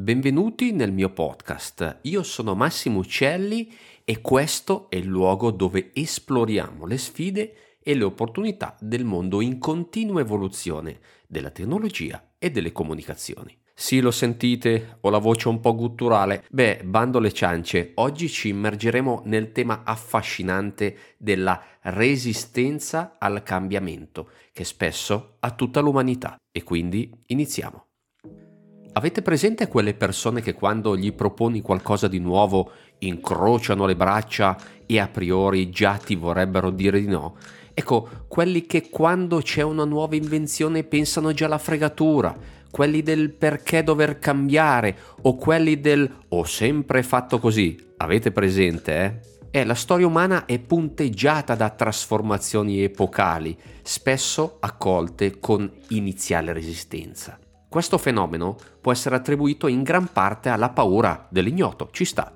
Benvenuti nel mio podcast. Io sono Massimo Uccelli e questo è il luogo dove esploriamo le sfide e le opportunità del mondo in continua evoluzione della tecnologia e delle comunicazioni. Sì, lo sentite, ho la voce un po' gutturale. Beh, bando le ciance, oggi ci immergeremo nel tema affascinante della resistenza al cambiamento, che spesso ha tutta l'umanità. E quindi iniziamo. Avete presente quelle persone che quando gli proponi qualcosa di nuovo incrociano le braccia e a priori già ti vorrebbero dire di no? Ecco, quelli che quando c'è una nuova invenzione pensano già alla fregatura, quelli del perché dover cambiare o quelli del ho sempre fatto così. Avete presente, eh? Eh, la storia umana è punteggiata da trasformazioni epocali, spesso accolte con iniziale resistenza. Questo fenomeno può essere attribuito in gran parte alla paura dell'ignoto, ci sta.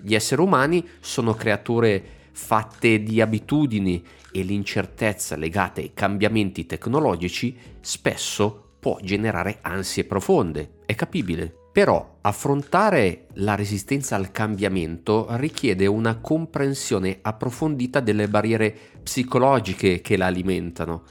Gli esseri umani sono creature fatte di abitudini e l'incertezza legata ai cambiamenti tecnologici spesso può generare ansie profonde, è capibile. Però affrontare la resistenza al cambiamento richiede una comprensione approfondita delle barriere psicologiche che la alimentano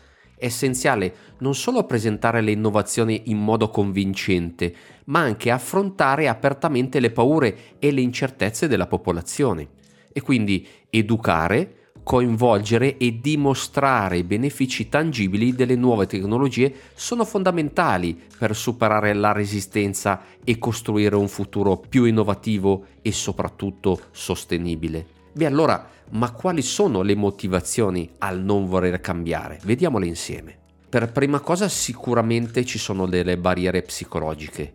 è essenziale non solo presentare le innovazioni in modo convincente, ma anche affrontare apertamente le paure e le incertezze della popolazione. E quindi educare, coinvolgere e dimostrare i benefici tangibili delle nuove tecnologie sono fondamentali per superare la resistenza e costruire un futuro più innovativo e soprattutto sostenibile. Beh allora, ma quali sono le motivazioni al non voler cambiare? Vediamole insieme. Per prima cosa sicuramente ci sono delle barriere psicologiche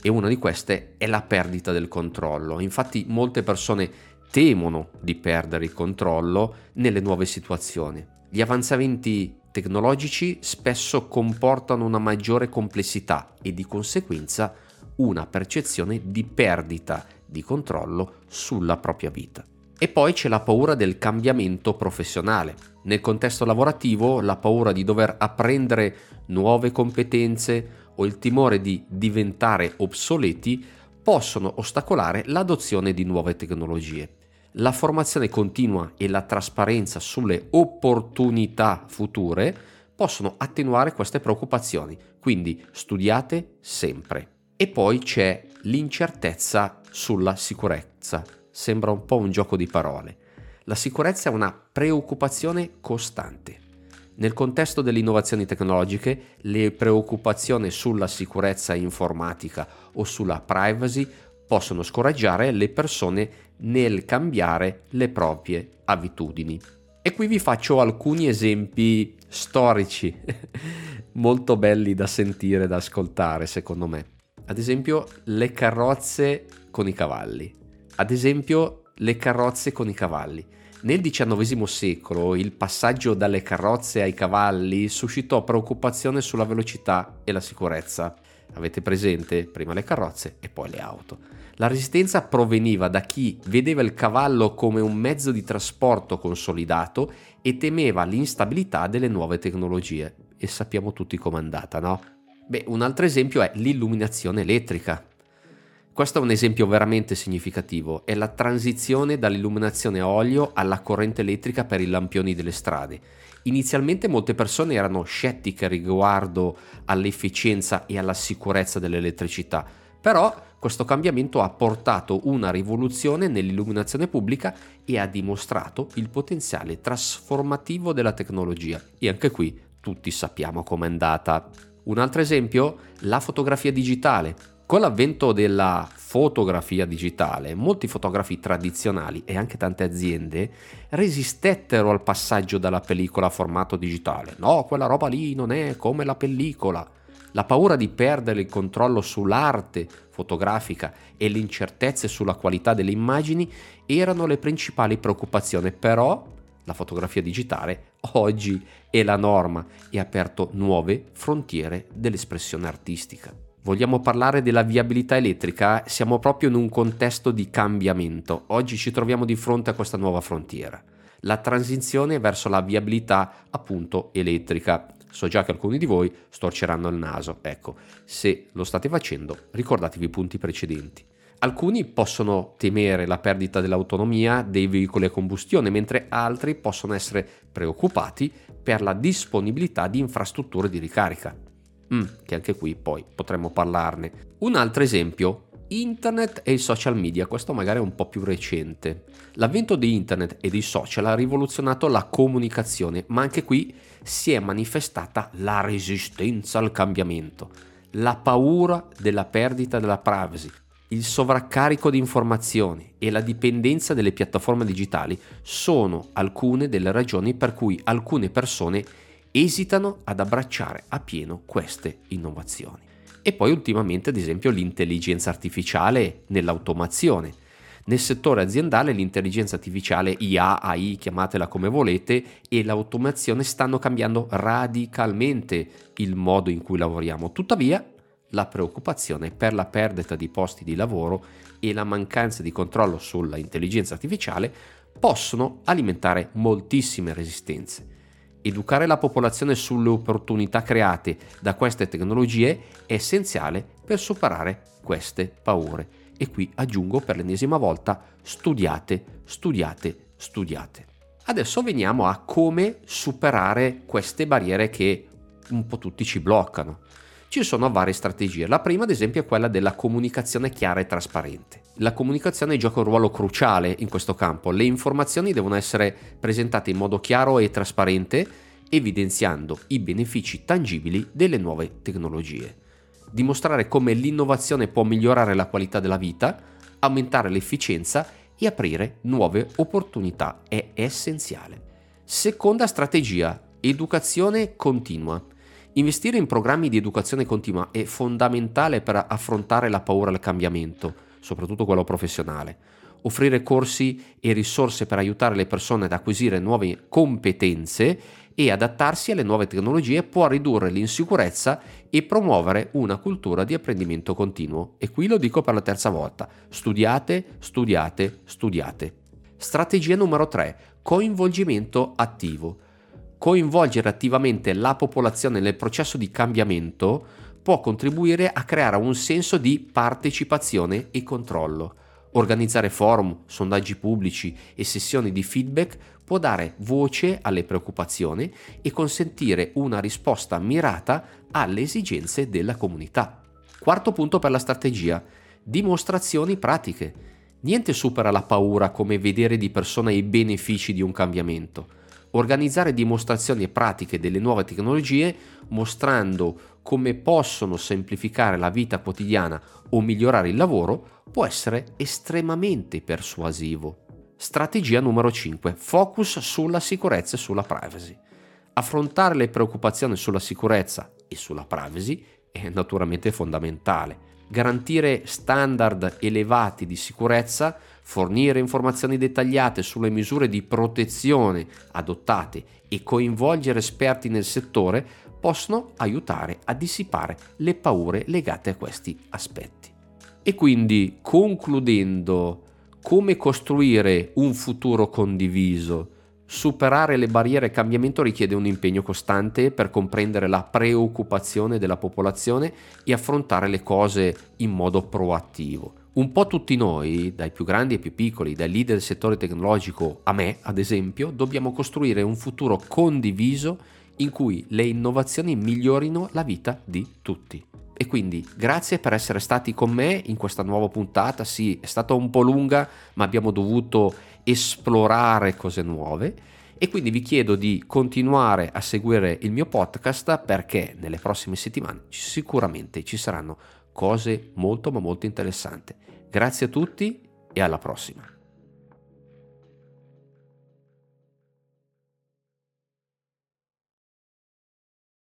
e una di queste è la perdita del controllo. Infatti molte persone temono di perdere il controllo nelle nuove situazioni. Gli avanzamenti tecnologici spesso comportano una maggiore complessità e di conseguenza una percezione di perdita di controllo sulla propria vita. E poi c'è la paura del cambiamento professionale. Nel contesto lavorativo la paura di dover apprendere nuove competenze o il timore di diventare obsoleti possono ostacolare l'adozione di nuove tecnologie. La formazione continua e la trasparenza sulle opportunità future possono attenuare queste preoccupazioni, quindi studiate sempre. E poi c'è l'incertezza sulla sicurezza sembra un po' un gioco di parole. La sicurezza è una preoccupazione costante. Nel contesto delle innovazioni tecnologiche, le preoccupazioni sulla sicurezza informatica o sulla privacy possono scoraggiare le persone nel cambiare le proprie abitudini. E qui vi faccio alcuni esempi storici molto belli da sentire, da ascoltare, secondo me. Ad esempio, le carrozze con i cavalli ad esempio le carrozze con i cavalli. Nel XIX secolo il passaggio dalle carrozze ai cavalli suscitò preoccupazione sulla velocità e la sicurezza. Avete presente? Prima le carrozze e poi le auto. La resistenza proveniva da chi vedeva il cavallo come un mezzo di trasporto consolidato e temeva l'instabilità delle nuove tecnologie. E sappiamo tutti com'è andata, no? Beh, un altro esempio è l'illuminazione elettrica. Questo è un esempio veramente significativo, è la transizione dall'illuminazione a olio alla corrente elettrica per i lampioni delle strade. Inizialmente molte persone erano scettiche riguardo all'efficienza e alla sicurezza dell'elettricità, però questo cambiamento ha portato una rivoluzione nell'illuminazione pubblica e ha dimostrato il potenziale trasformativo della tecnologia. E anche qui tutti sappiamo com'è andata. Un altro esempio? La fotografia digitale. Con l'avvento della fotografia digitale, molti fotografi tradizionali e anche tante aziende resistettero al passaggio dalla pellicola a formato digitale. No, quella roba lì non è come la pellicola. La paura di perdere il controllo sull'arte fotografica e le incertezze sulla qualità delle immagini erano le principali preoccupazioni, però la fotografia digitale oggi è la norma e ha aperto nuove frontiere dell'espressione artistica vogliamo parlare della viabilità elettrica, siamo proprio in un contesto di cambiamento. Oggi ci troviamo di fronte a questa nuova frontiera, la transizione verso la viabilità appunto elettrica. So già che alcuni di voi storceranno il naso. Ecco, se lo state facendo, ricordatevi i punti precedenti. Alcuni possono temere la perdita dell'autonomia dei veicoli a combustione, mentre altri possono essere preoccupati per la disponibilità di infrastrutture di ricarica. Mm, che anche qui poi potremmo parlarne. Un altro esempio, Internet e i social media, questo magari è un po' più recente. L'avvento di Internet e dei social ha rivoluzionato la comunicazione, ma anche qui si è manifestata la resistenza al cambiamento, la paura della perdita della privacy, il sovraccarico di informazioni e la dipendenza delle piattaforme digitali sono alcune delle ragioni per cui alcune persone esitano ad abbracciare a pieno queste innovazioni. E poi ultimamente ad esempio l'intelligenza artificiale nell'automazione. Nel settore aziendale l'intelligenza artificiale IA, AI, chiamatela come volete, e l'automazione stanno cambiando radicalmente il modo in cui lavoriamo. Tuttavia la preoccupazione per la perdita di posti di lavoro e la mancanza di controllo sulla intelligenza artificiale possono alimentare moltissime resistenze. Educare la popolazione sulle opportunità create da queste tecnologie è essenziale per superare queste paure. E qui aggiungo per l'ennesima volta, studiate, studiate, studiate. Adesso veniamo a come superare queste barriere che un po' tutti ci bloccano ci sono varie strategie. La prima, ad esempio, è quella della comunicazione chiara e trasparente. La comunicazione gioca un ruolo cruciale in questo campo. Le informazioni devono essere presentate in modo chiaro e trasparente, evidenziando i benefici tangibili delle nuove tecnologie. Dimostrare come l'innovazione può migliorare la qualità della vita, aumentare l'efficienza e aprire nuove opportunità è essenziale. Seconda strategia, educazione continua. Investire in programmi di educazione continua è fondamentale per affrontare la paura al cambiamento, soprattutto quello professionale. Offrire corsi e risorse per aiutare le persone ad acquisire nuove competenze e adattarsi alle nuove tecnologie può ridurre l'insicurezza e promuovere una cultura di apprendimento continuo. E qui lo dico per la terza volta. Studiate, studiate, studiate. Strategia numero 3. Coinvolgimento attivo coinvolgere attivamente la popolazione nel processo di cambiamento può contribuire a creare un senso di partecipazione e controllo. Organizzare forum, sondaggi pubblici e sessioni di feedback può dare voce alle preoccupazioni e consentire una risposta mirata alle esigenze della comunità. Quarto punto per la strategia, dimostrazioni pratiche. Niente supera la paura come vedere di persona i benefici di un cambiamento organizzare dimostrazioni pratiche delle nuove tecnologie mostrando come possono semplificare la vita quotidiana o migliorare il lavoro può essere estremamente persuasivo. Strategia numero 5. Focus sulla sicurezza e sulla privacy. Affrontare le preoccupazioni sulla sicurezza e sulla privacy è naturalmente fondamentale. Garantire standard elevati di sicurezza fornire informazioni dettagliate sulle misure di protezione adottate e coinvolgere esperti nel settore possono aiutare a dissipare le paure legate a questi aspetti. E quindi, concludendo, come costruire un futuro condiviso? Superare le barriere al cambiamento richiede un impegno costante per comprendere la preoccupazione della popolazione e affrontare le cose in modo proattivo un po' tutti noi, dai più grandi ai più piccoli, dai leader del settore tecnologico a me, ad esempio, dobbiamo costruire un futuro condiviso in cui le innovazioni migliorino la vita di tutti. E quindi grazie per essere stati con me in questa nuova puntata. Sì, è stata un po' lunga, ma abbiamo dovuto esplorare cose nuove. E quindi vi chiedo di continuare a seguire il mio podcast perché nelle prossime settimane sicuramente ci saranno cose molto ma molto interessanti. Grazie a tutti e alla prossima.